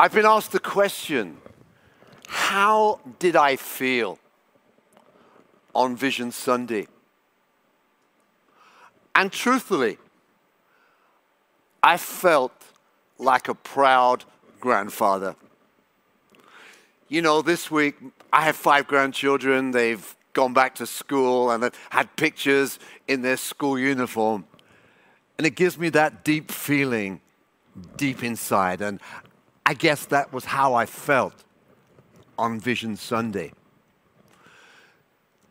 I've been asked the question how did I feel on Vision Sunday? And truthfully, I felt like a proud grandfather. You know, this week I have five grandchildren. They've gone back to school and had pictures in their school uniform. And it gives me that deep feeling deep inside. And I guess that was how I felt on Vision Sunday.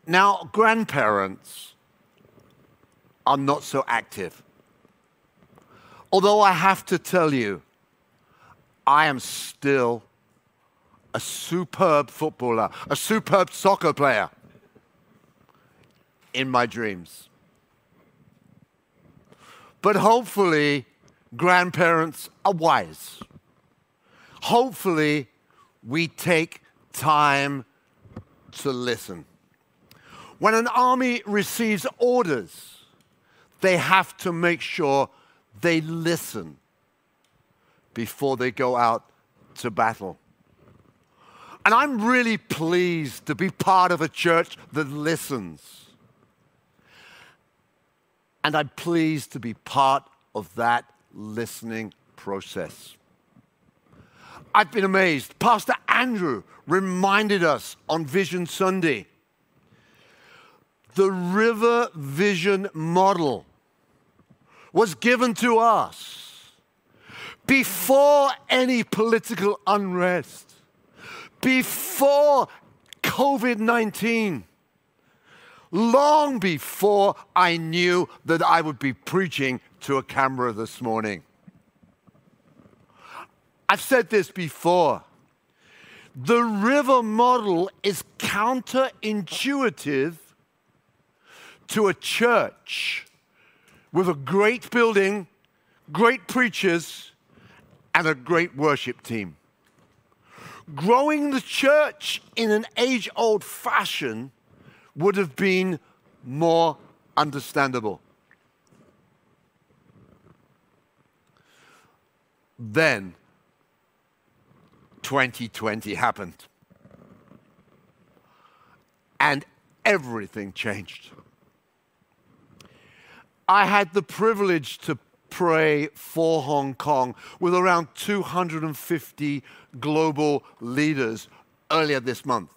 Now, grandparents are not so active. Although I have to tell you, I am still a superb footballer, a superb soccer player in my dreams. But hopefully, grandparents are wise. Hopefully, we take time to listen. When an army receives orders, they have to make sure they listen before they go out to battle. And I'm really pleased to be part of a church that listens. And I'm pleased to be part of that listening process. I've been amazed. Pastor Andrew reminded us on Vision Sunday the River Vision model was given to us before any political unrest, before COVID 19 long before I knew that I would be preaching to a camera this morning. I've said this before. The river model is counterintuitive to a church with a great building, great preachers, and a great worship team. Growing the church in an age old fashion would have been more understandable. Then 2020 happened. And everything changed. I had the privilege to pray for Hong Kong with around 250 global leaders earlier this month.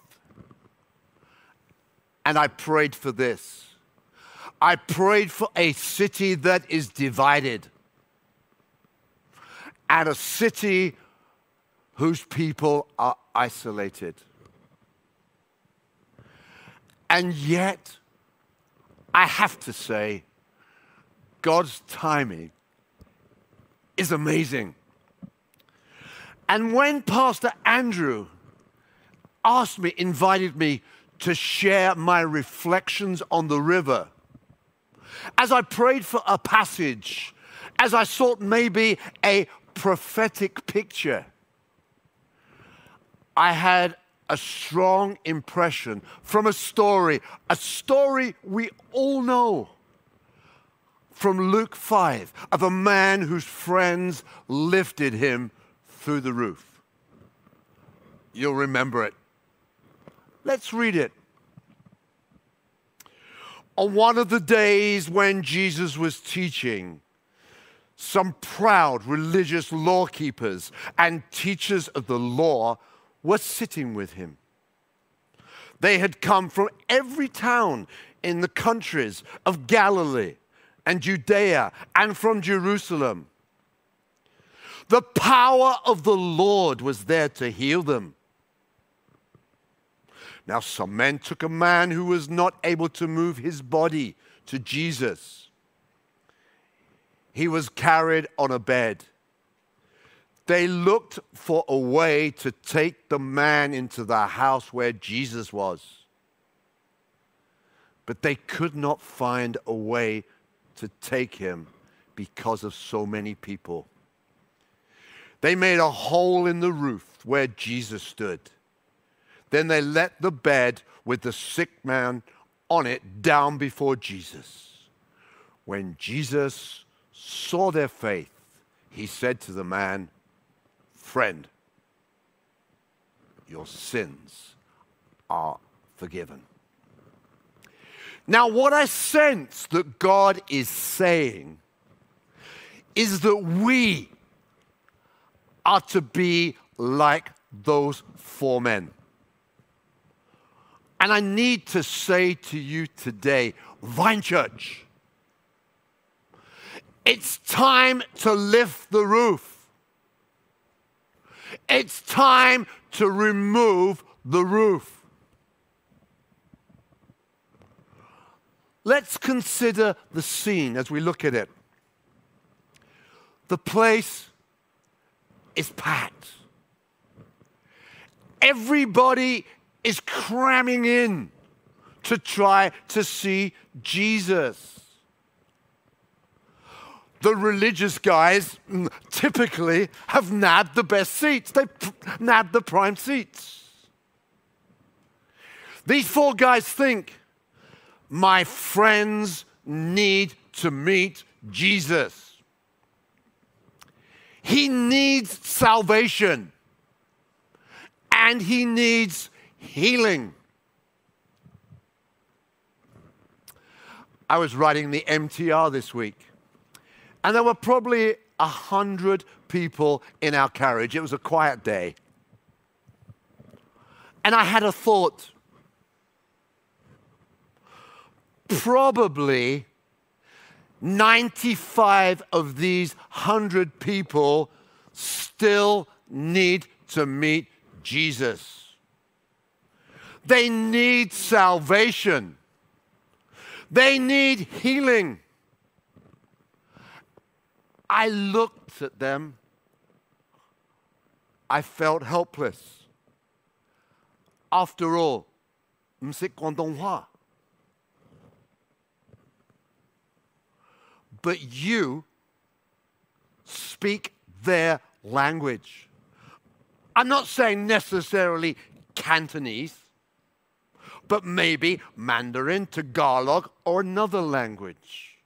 And I prayed for this. I prayed for a city that is divided and a city whose people are isolated. And yet, I have to say, God's timing is amazing. And when Pastor Andrew asked me, invited me to share my reflections on the river. As I prayed for a passage, as I sought maybe a prophetic picture, I had a strong impression from a story, a story we all know from Luke 5 of a man whose friends lifted him through the roof. You'll remember it. Let's read it. On one of the days when Jesus was teaching, some proud religious law keepers and teachers of the law were sitting with him. They had come from every town in the countries of Galilee and Judea and from Jerusalem. The power of the Lord was there to heal them. Now, some men took a man who was not able to move his body to Jesus. He was carried on a bed. They looked for a way to take the man into the house where Jesus was. But they could not find a way to take him because of so many people. They made a hole in the roof where Jesus stood. Then they let the bed with the sick man on it down before Jesus. When Jesus saw their faith, he said to the man, Friend, your sins are forgiven. Now, what I sense that God is saying is that we are to be like those four men. And I need to say to you today, Vine Church, it's time to lift the roof. It's time to remove the roof. Let's consider the scene as we look at it. The place is packed. Everybody is cramming in to try to see Jesus. The religious guys mm, typically have nabbed the best seats, they nabbed the prime seats. These four guys think, my friends need to meet Jesus. He needs salvation and he needs healing. I was writing the MTR this week, and there were probably a hundred people in our carriage. It was a quiet day. And I had a thought. Probably 95 of these 100 people still need to meet Jesus. They need salvation. They need healing. I looked at them. I felt helpless. After all, c'est Guangdonghua. But you speak their language. I'm not saying necessarily Cantonese, but maybe Mandarin, Tagalog, or another language.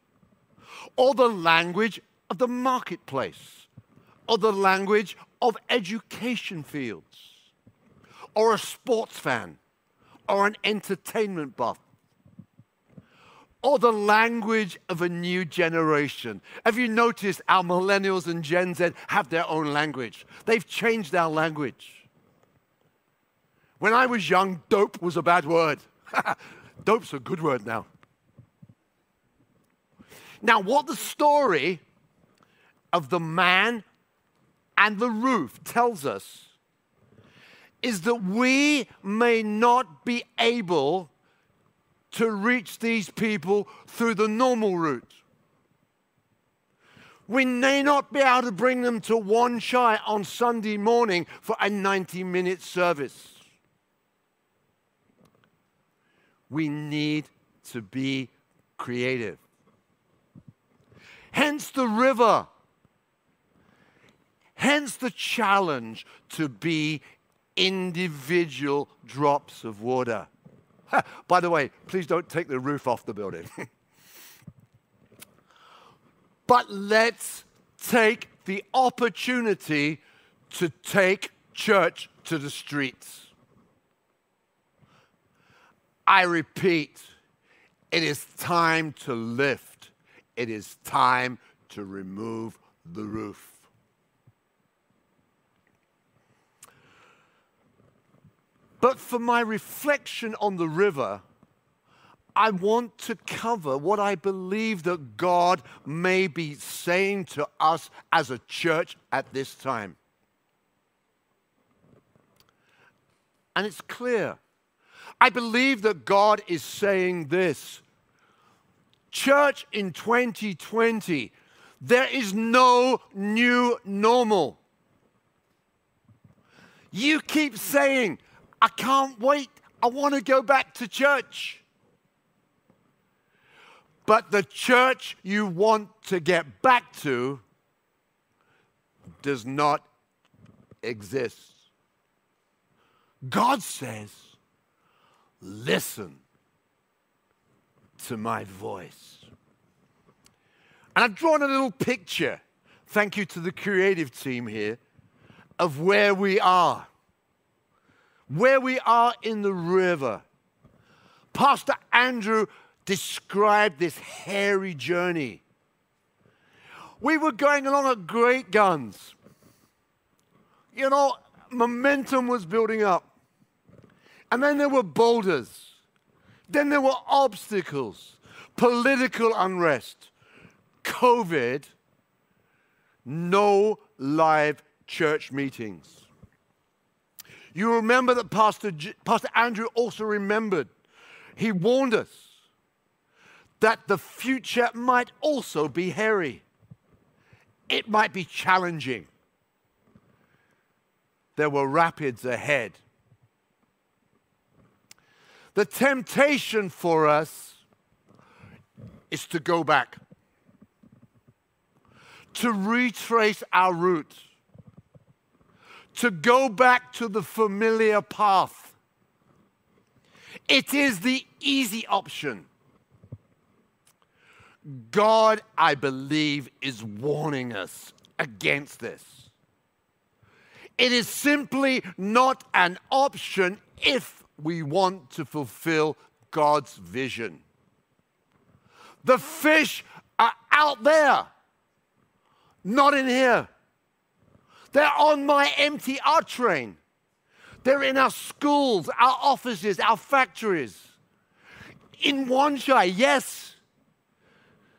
Or the language of the marketplace, or the language of education fields, or a sports fan, or an entertainment buff or the language of a new generation. Have you noticed our millennials and Gen Z have their own language? They've changed our language. When I was young, dope was a bad word. Dope's a good word now. Now, what the story of the man and the roof tells us is that we may not be able to reach these people through the normal route. We may not be able to bring them to Wan Chai on Sunday morning for a 90 minute service. We need to be creative. Hence the river. Hence the challenge to be individual drops of water. By the way, please don't take the roof off the building. but let's take the opportunity to take church to the streets. I repeat, it is time to lift. It is time to remove the roof. But for my reflection on the river, I want to cover what I believe that God may be saying to us as a church at this time. And it's clear I believe that God is saying this Church in 2020, there is no new normal. You keep saying, I can't wait, I want to go back to church. But the church you want to get back to does not exist. God says, listen to my voice. And I've drawn a little picture, thank you to the creative team here, of where we are. Where we are in the river, Pastor Andrew described this hairy journey. We were going along at great guns. You know, momentum was building up. And then there were boulders. Then there were obstacles, political unrest, COVID, no live church meetings. You remember that Pastor, J- Pastor Andrew also remembered. He warned us that the future might also be hairy. It might be challenging. There were rapids ahead. The temptation for us is to go back, to retrace our route, to go back to the familiar path. It is the easy option. God, I believe, is warning us against this. It is simply not an option if we want to fulfill God's vision. The fish are out there, not in here. They're on my MTR train. They're in our schools, our offices, our factories. In Wan Chai, yes,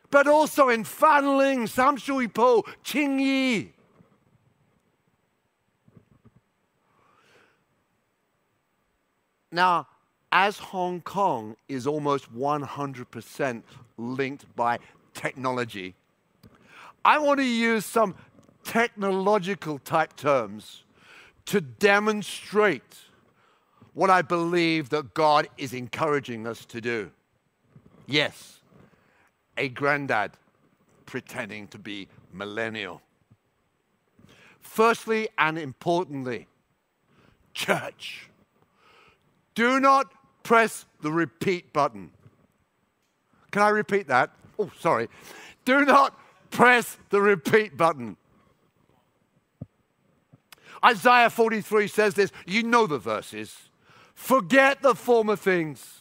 but also in Fanling, Sham Shui Po, Tsing Yi. Now, as Hong Kong is almost 100% linked by technology, I want to use some technological type terms to demonstrate what I believe that God is encouraging us to do. Yes, a granddad pretending to be millennial. Firstly and importantly, church do not press the repeat button. Can I repeat that? Oh, sorry. Do not press the repeat button. Isaiah 43 says this. You know the verses. Forget the former things.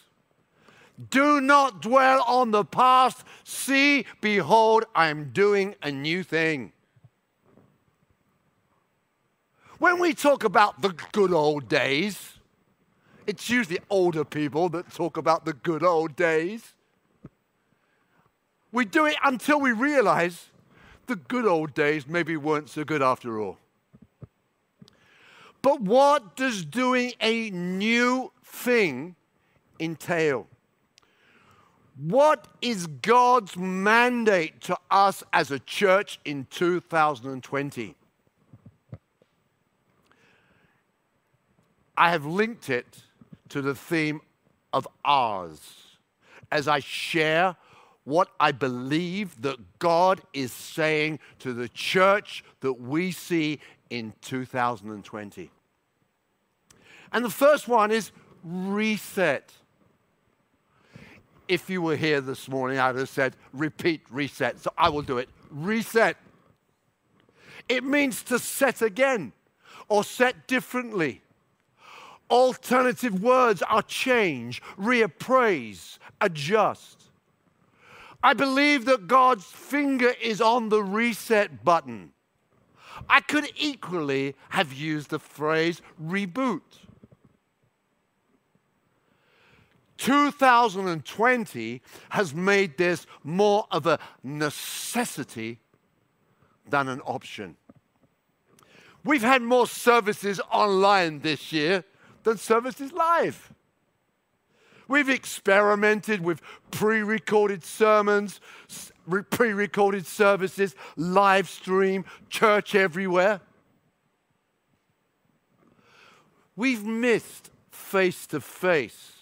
Do not dwell on the past. See, behold, I am doing a new thing. When we talk about the good old days, it's usually older people that talk about the good old days. We do it until we realize the good old days maybe weren't so good after all. But what does doing a new thing entail? What is God's mandate to us as a church in 2020? I have linked it to the theme of ours as I share what I believe that God is saying to the church that we see in 2020. And the first one is reset. If you were here this morning, I would have said repeat, reset. So I will do it. Reset. It means to set again or set differently. Alternative words are change, reappraise, adjust. I believe that God's finger is on the reset button. I could equally have used the phrase reboot. 2020 has made this more of a necessity than an option. We've had more services online this year than services live. We've experimented with pre recorded sermons, pre recorded services, live stream, church everywhere. We've missed face to face.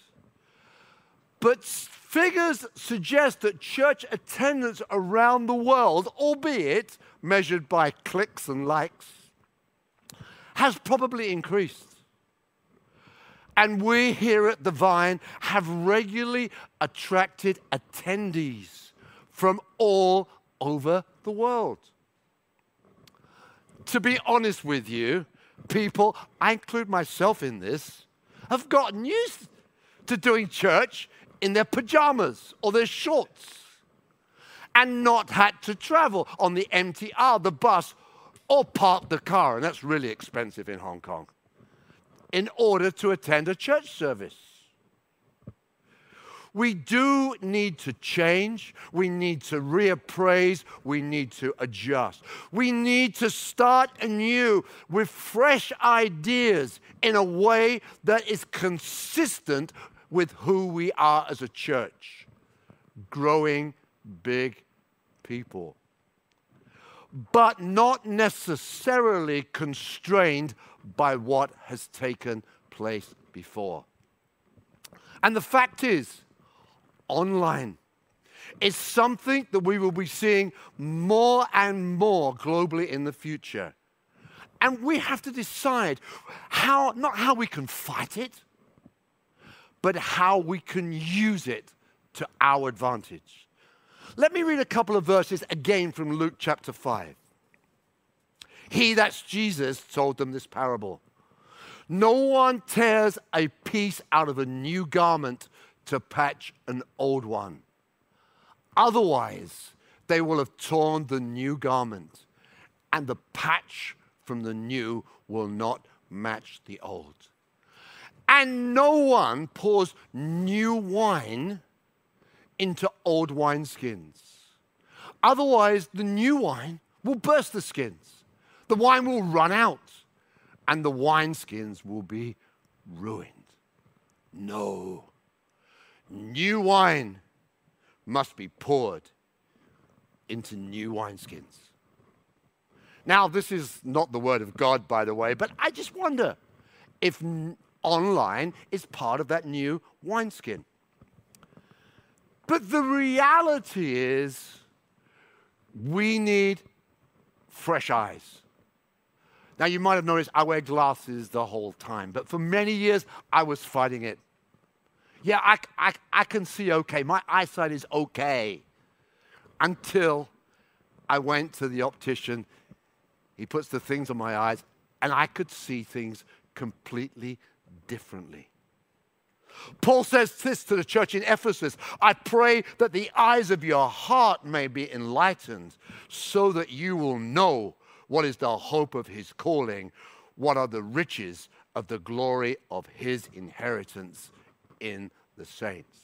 But figures suggest that church attendance around the world, albeit measured by clicks and likes, has probably increased. And we here at the Vine have regularly attracted attendees from all over the world. To be honest with you, people, I include myself in this, have gotten used to doing church in their pajamas or their shorts and not had to travel on the MTR, the bus, or park the car. And that's really expensive in Hong Kong in order to attend a church service. We do need to change. We need to reappraise. We need to adjust. We need to start anew with fresh ideas in a way that is consistent with who we are as a church. Growing big people. But not necessarily constrained by what has taken place before. And the fact is, online is something that we will be seeing more and more globally in the future. And we have to decide how, not how we can fight it, but how we can use it to our advantage. Let me read a couple of verses again from Luke chapter 5. He, that's Jesus, told them this parable. No one tears a piece out of a new garment to patch an old one. Otherwise, they will have torn the new garment, and the patch from the new will not match the old. And no one pours new wine into old wineskins. Otherwise, the new wine will burst the skins. The wine will run out, and the wineskins will be ruined. No. New wine must be poured into new wineskins. Now, this is not the word of God, by the way, but I just wonder if online is part of that new wineskin. But the reality is, we need fresh eyes. Now, you might have noticed I wear glasses the whole time, but for many years I was fighting it. Yeah, I, I, I can see okay. My eyesight is okay. Until I went to the optician. He puts the things on my eyes, and I could see things completely differently. Paul says this to the church in Ephesus I pray that the eyes of your heart may be enlightened, so that you will know what is the hope of his calling, what are the riches of the glory of his inheritance in the saints.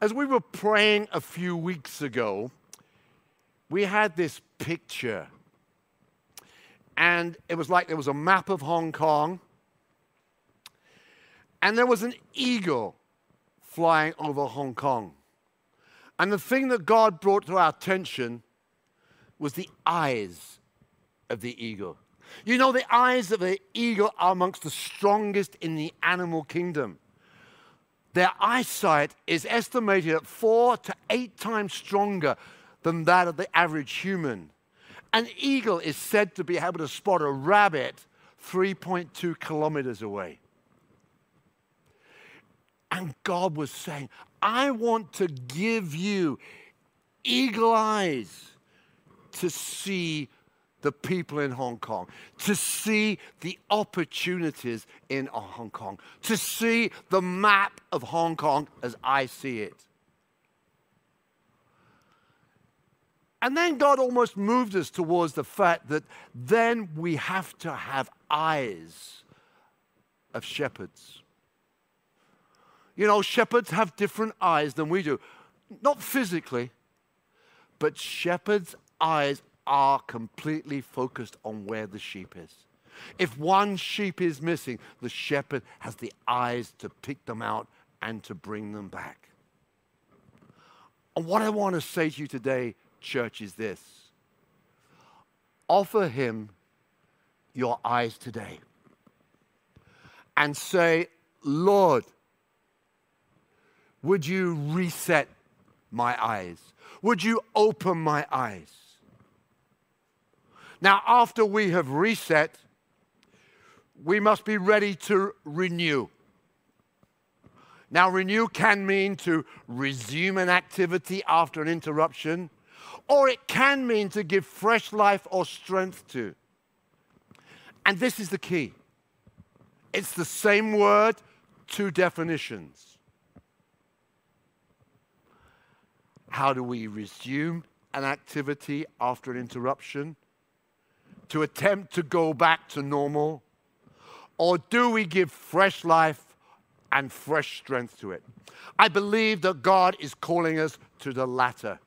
As we were praying a few weeks ago, we had this picture. And it was like there was a map of Hong Kong, and there was an eagle flying over Hong Kong. And the thing that God brought to our attention was the eyes of the eagle. You know, the eyes of the eagle are amongst the strongest in the animal kingdom. Their eyesight is estimated at four to eight times stronger than that of the average human. An eagle is said to be able to spot a rabbit 3.2 kilometers away. And God was saying, I want to give you eagle eyes to see the people in Hong Kong, to see the opportunities in Hong Kong, to see the map of Hong Kong as I see it. And then God almost moved us towards the fact that then we have to have eyes of shepherds. You know, shepherds have different eyes than we do. Not physically, but shepherds' eyes are completely focused on where the sheep is. If one sheep is missing, the shepherd has the eyes to pick them out and to bring them back. And what I want to say to you today, church, is this offer him your eyes today and say, Lord, would you reset my eyes? Would you open my eyes? Now, after we have reset, we must be ready to renew. Now, renew can mean to resume an activity after an interruption, or it can mean to give fresh life or strength to. And this is the key It's the same word, two definitions. How do we resume an activity after an interruption? To attempt to go back to normal? Or do we give fresh life and fresh strength to it? I believe that God is calling us to the latter.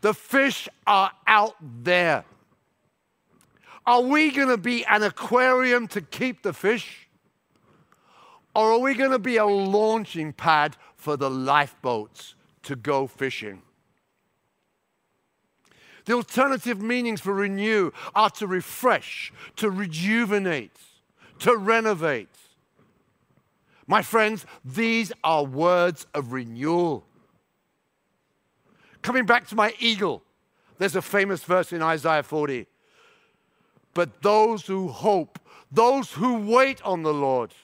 The fish are out there. Are we going to be an aquarium to keep the fish? Or are we going to be a launching pad for the lifeboats to go fishing? The alternative meanings for renew are to refresh, to rejuvenate, to renovate. My friends, these are words of renewal. Coming back to my eagle, there's a famous verse in Isaiah 40 but those who hope, those who wait on the Lord,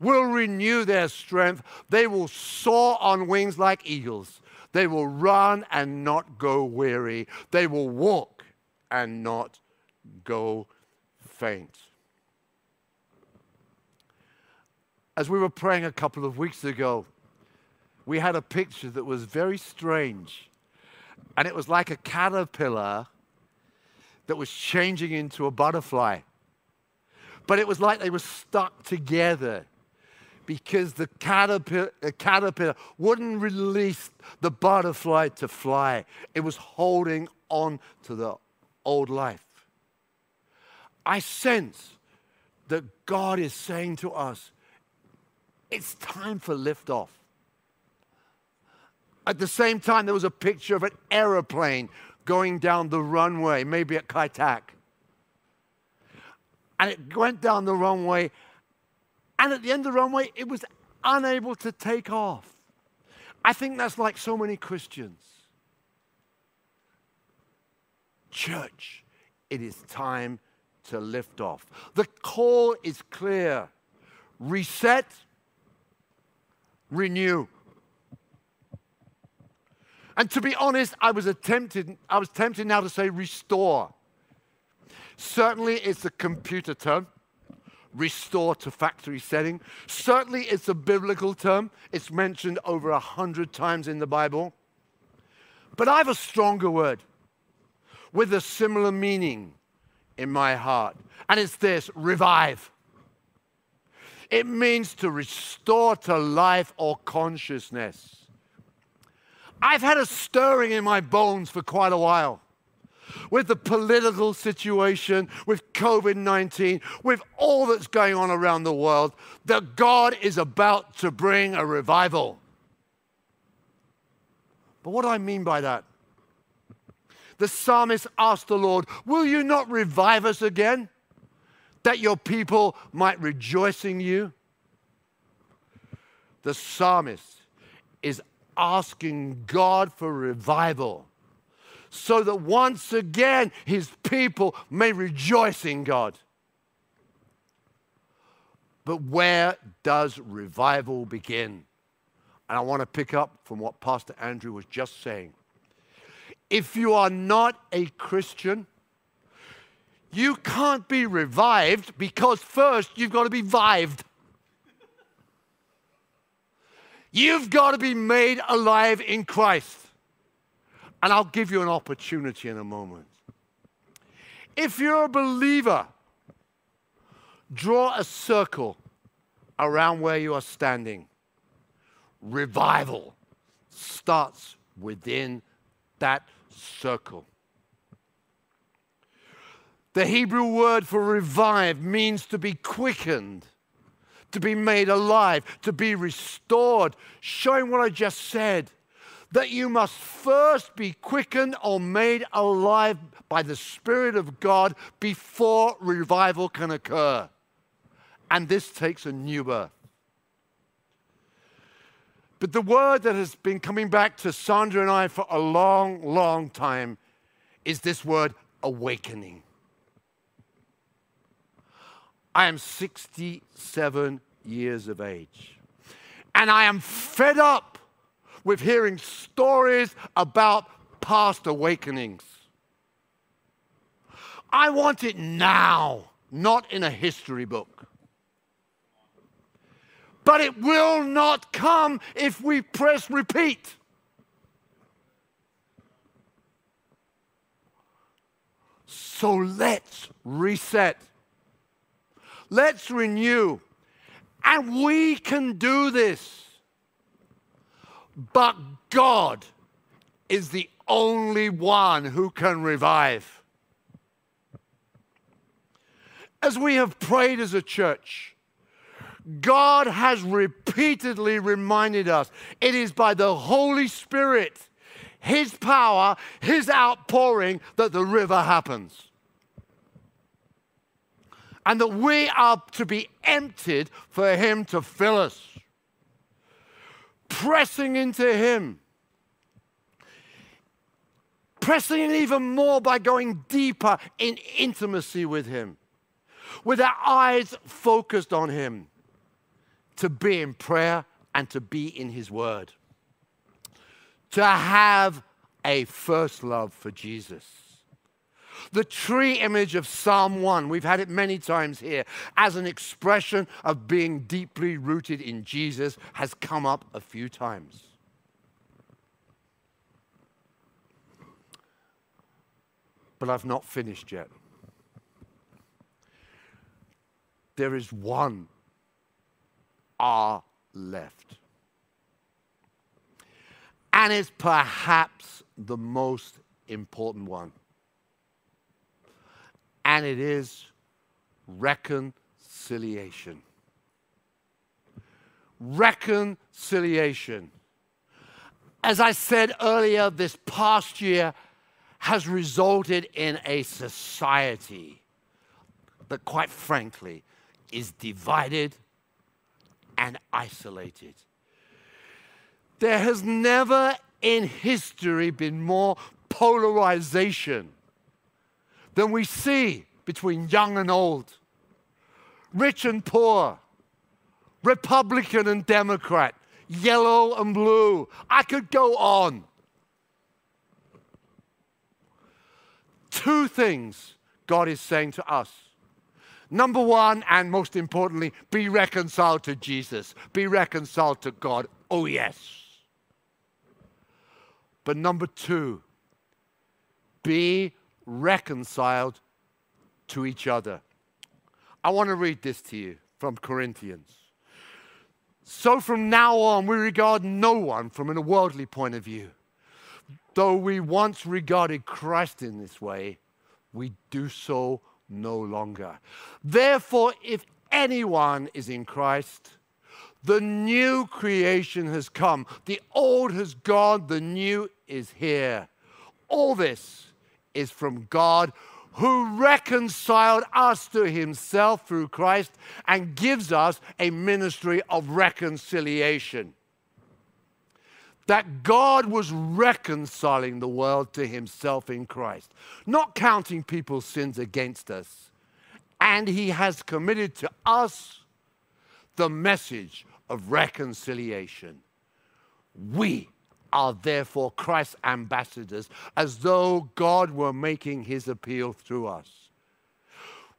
will renew their strength. They will soar on wings like eagles. They will run and not go weary. They will walk and not go faint. As we were praying a couple of weeks ago, we had a picture that was very strange. And it was like a caterpillar that was changing into a butterfly. But it was like they were stuck together because the caterpillar, caterpillar wouldn't release the butterfly to fly. It was holding on to the old life. I sense that God is saying to us, it's time for liftoff. At the same time, there was a picture of an aeroplane going down the runway, maybe at Kai Tak. And it went down the runway, and at the end of the runway, it was unable to take off. I think that's like so many Christians. Church, it is time to lift off. The call is clear reset, renew. And to be honest, I was attempted, I was tempted now to say restore. Certainly it's a computer term, restore to factory setting. Certainly it's a biblical term. It's mentioned over a hundred times in the Bible. But I have a stronger word with a similar meaning in my heart. And it's this revive. It means to restore to life or consciousness. I've had a stirring in my bones for quite a while. With the political situation, with COVID 19, with all that's going on around the world, that God is about to bring a revival. But what do I mean by that? The psalmist asked the Lord, Will you not revive us again, that your people might rejoice in you? The psalmist is asking God for revival so that once again his people may rejoice in God. But where does revival begin? And I want to pick up from what Pastor Andrew was just saying. If you are not a Christian, you can't be revived because first you've got to be vived. You've got to be made alive in Christ. And I'll give you an opportunity in a moment. If you're a believer, draw a circle around where you are standing. Revival starts within that circle. The Hebrew word for revive means to be quickened to be made alive, to be restored, showing what I just said. That you must first be quickened or made alive by the Spirit of God before revival can occur. And this takes a new birth. But the word that has been coming back to Sandra and I for a long, long time is this word awakening. I am 67 years of age. And I am fed up with hearing stories about past awakenings. I want it now. not in a history book. But it will not come if we press repeat. So let's reset. Let's renew. And we can do this. But God is the only one who can revive. As we have prayed as a church, God has repeatedly reminded us it is by the Holy Spirit, His power, His outpouring, that the river happens and that we are to be emptied for Him to fill us. Pressing into Him. Pressing in even more by going deeper in intimacy with Him, with our eyes focused on Him, to be in prayer and to be in His Word, to have a first love for Jesus the tree image of Psalm 1, we've had it many times here, as an expression of being deeply rooted in Jesus, has come up a few times. But I've not finished yet. There is one R left. And it's perhaps the most important one and it is reconciliation. Reconciliation. As I said earlier, this past year has resulted in a society that, quite frankly, is divided and isolated. There has never in history been more polarization than we see between young and old, rich and poor, Republican and Democrat, yellow and blue. I could go on. Two things God is saying to us. Number one, and most importantly, be reconciled to Jesus, be reconciled to God. Oh, yes. But number two, be reconciled to each other. I want to read this to you from Corinthians. So from now on, we regard no one from a worldly point of view. Though we once regarded Christ in this way, we do so no longer. Therefore, if anyone is in Christ, the new creation has come. The old has gone, the new is here. All this is from God who reconciled us to himself through Christ and gives us a ministry of reconciliation. That God was reconciling the world to himself in Christ, not counting people's sins against us. And he has committed to us the message of reconciliation. We are therefore Christ's ambassadors, as though God were making his appeal through us.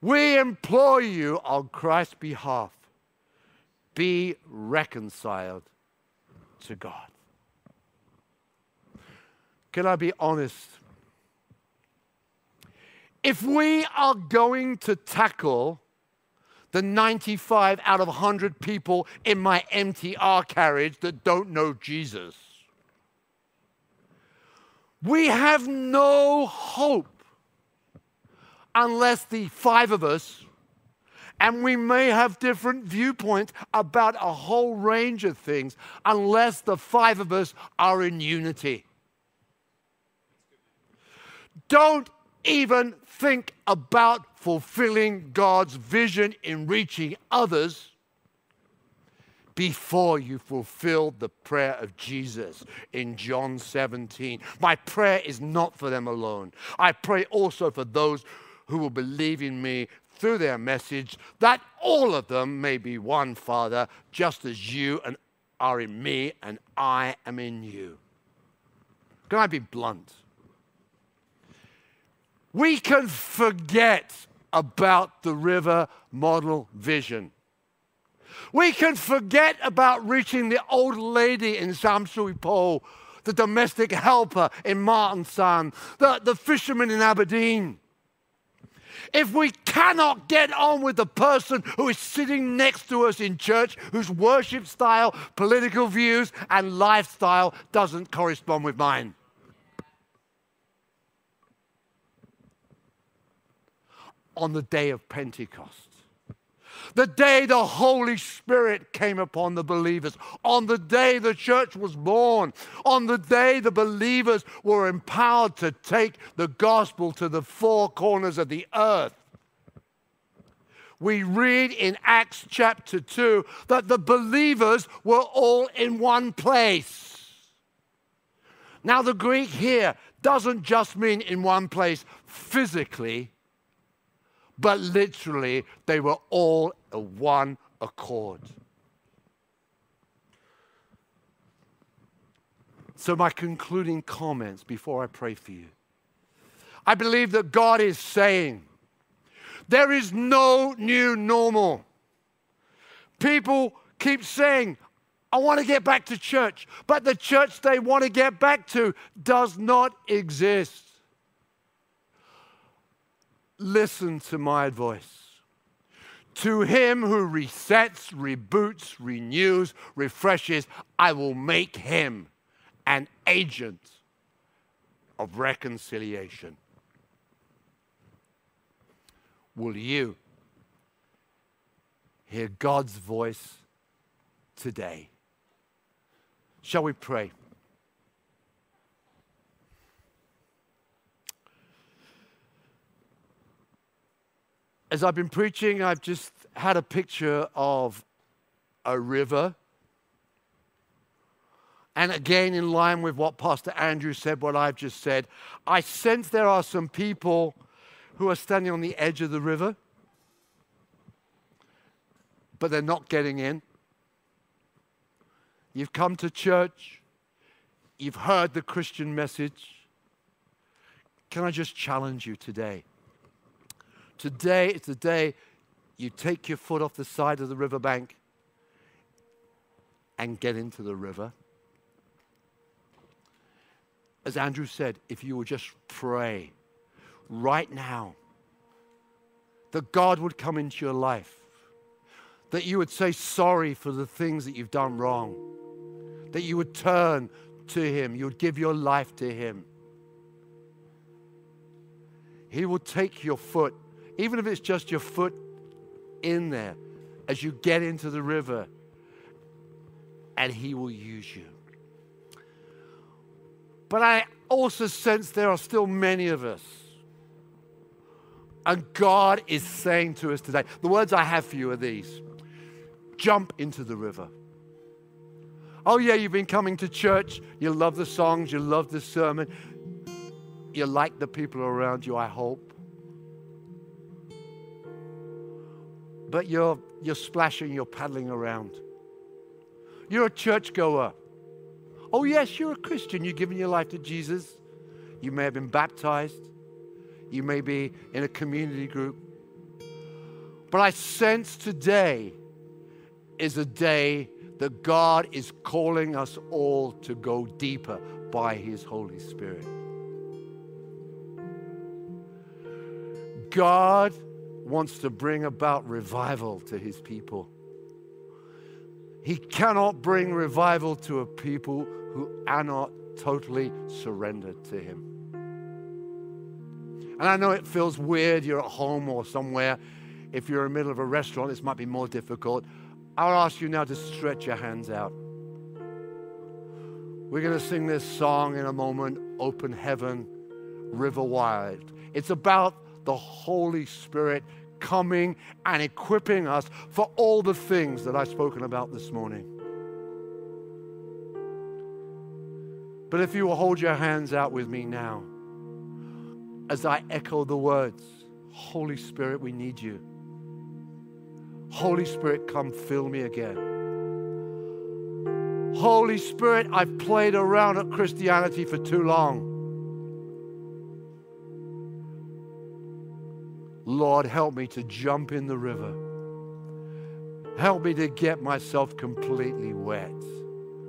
We implore you on Christ's behalf be reconciled to God. Can I be honest? If we are going to tackle the 95 out of 100 people in my MTR carriage that don't know Jesus, we have no hope unless the five of us, and we may have different viewpoints about a whole range of things, unless the five of us are in unity. Don't even think about fulfilling God's vision in reaching others before you fulfilled the prayer of Jesus in John 17. My prayer is not for them alone. I pray also for those who will believe in me through their message, that all of them may be one, Father, just as you and are in me and I am in you. Can I be blunt? We can forget about the river model vision. We can forget about reaching the old lady in Sham Shui Po, the domestic helper in Martin San, the, the fisherman in Aberdeen. If we cannot get on with the person who is sitting next to us in church, whose worship style, political views, and lifestyle doesn't correspond with mine, on the day of Pentecost. The day the Holy Spirit came upon the believers, on the day the church was born, on the day the believers were empowered to take the gospel to the four corners of the earth. We read in Acts chapter 2 that the believers were all in one place. Now, the Greek here doesn't just mean in one place physically, but literally, they were all a one accord. So, my concluding comments before I pray for you. I believe that God is saying there is no new normal. People keep saying, I want to get back to church, but the church they want to get back to does not exist listen to my voice. To him who resets, reboots, renews, refreshes, I will make him an agent of reconciliation. Will you hear God's voice today? Shall we pray? As I've been preaching, I've just had a picture of a river. And again, in line with what Pastor Andrew said, what I've just said, I sense there are some people who are standing on the edge of the river, but they're not getting in. You've come to church, you've heard the Christian message. Can I just challenge you today? Today is the day you take your foot off the side of the riverbank and get into the river. As Andrew said, if you would just pray right now that God would come into your life, that you would say sorry for the things that you've done wrong, that you would turn to Him, you would give your life to Him. He will take your foot even if it's just your foot in there as you get into the river, and He will use you. But I also sense there are still many of us. And God is saying to us today, the words I have for you are these jump into the river. Oh, yeah, you've been coming to church. You love the songs. You love the sermon. You like the people around you, I hope. But you're, you're splashing, you're paddling around. You're a churchgoer. Oh, yes, you're a Christian. You've given your life to Jesus. You may have been baptized. You may be in a community group. But I sense today is a day that God is calling us all to go deeper by His Holy Spirit. God wants to bring about revival to his people. He cannot bring revival to a people who are not totally surrendered to him. And I know it feels weird, you're at home or somewhere. If you're in the middle of a restaurant, this might be more difficult. I'll ask you now to stretch your hands out. We're going to sing this song in a moment Open Heaven, River Wide. It's about the Holy Spirit coming and equipping us for all the things that I've spoken about this morning. But if you will hold your hands out with me now, as I echo the words, Holy Spirit, we need you. Holy Spirit, come fill me again. Holy Spirit, I've played around at Christianity for too long. Lord, help me to jump in the river. Help me to get myself completely wet.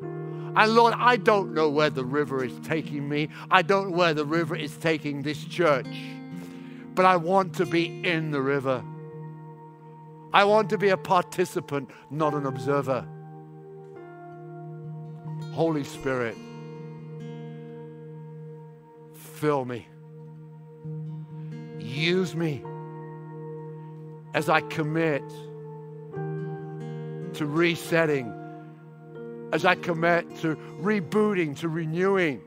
And Lord, I don't know where the river is taking me. I don't know where the river is taking this church. But I want to be in the river. I want to be a participant, not an observer. Holy Spirit, fill me. Use me as I commit to resetting, as I commit to rebooting, to renewing.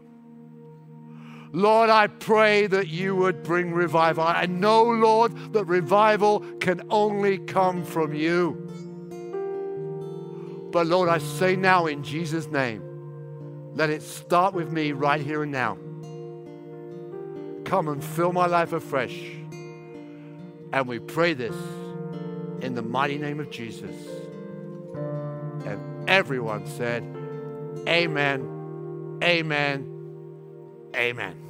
Lord, I pray that you would bring revival. I know, Lord, that revival can only come from you. But Lord, I say now in Jesus' name, let it start with me right here and now. Come and fill my life afresh. And we pray this in the mighty name of Jesus. And everyone said, Amen, Amen, Amen.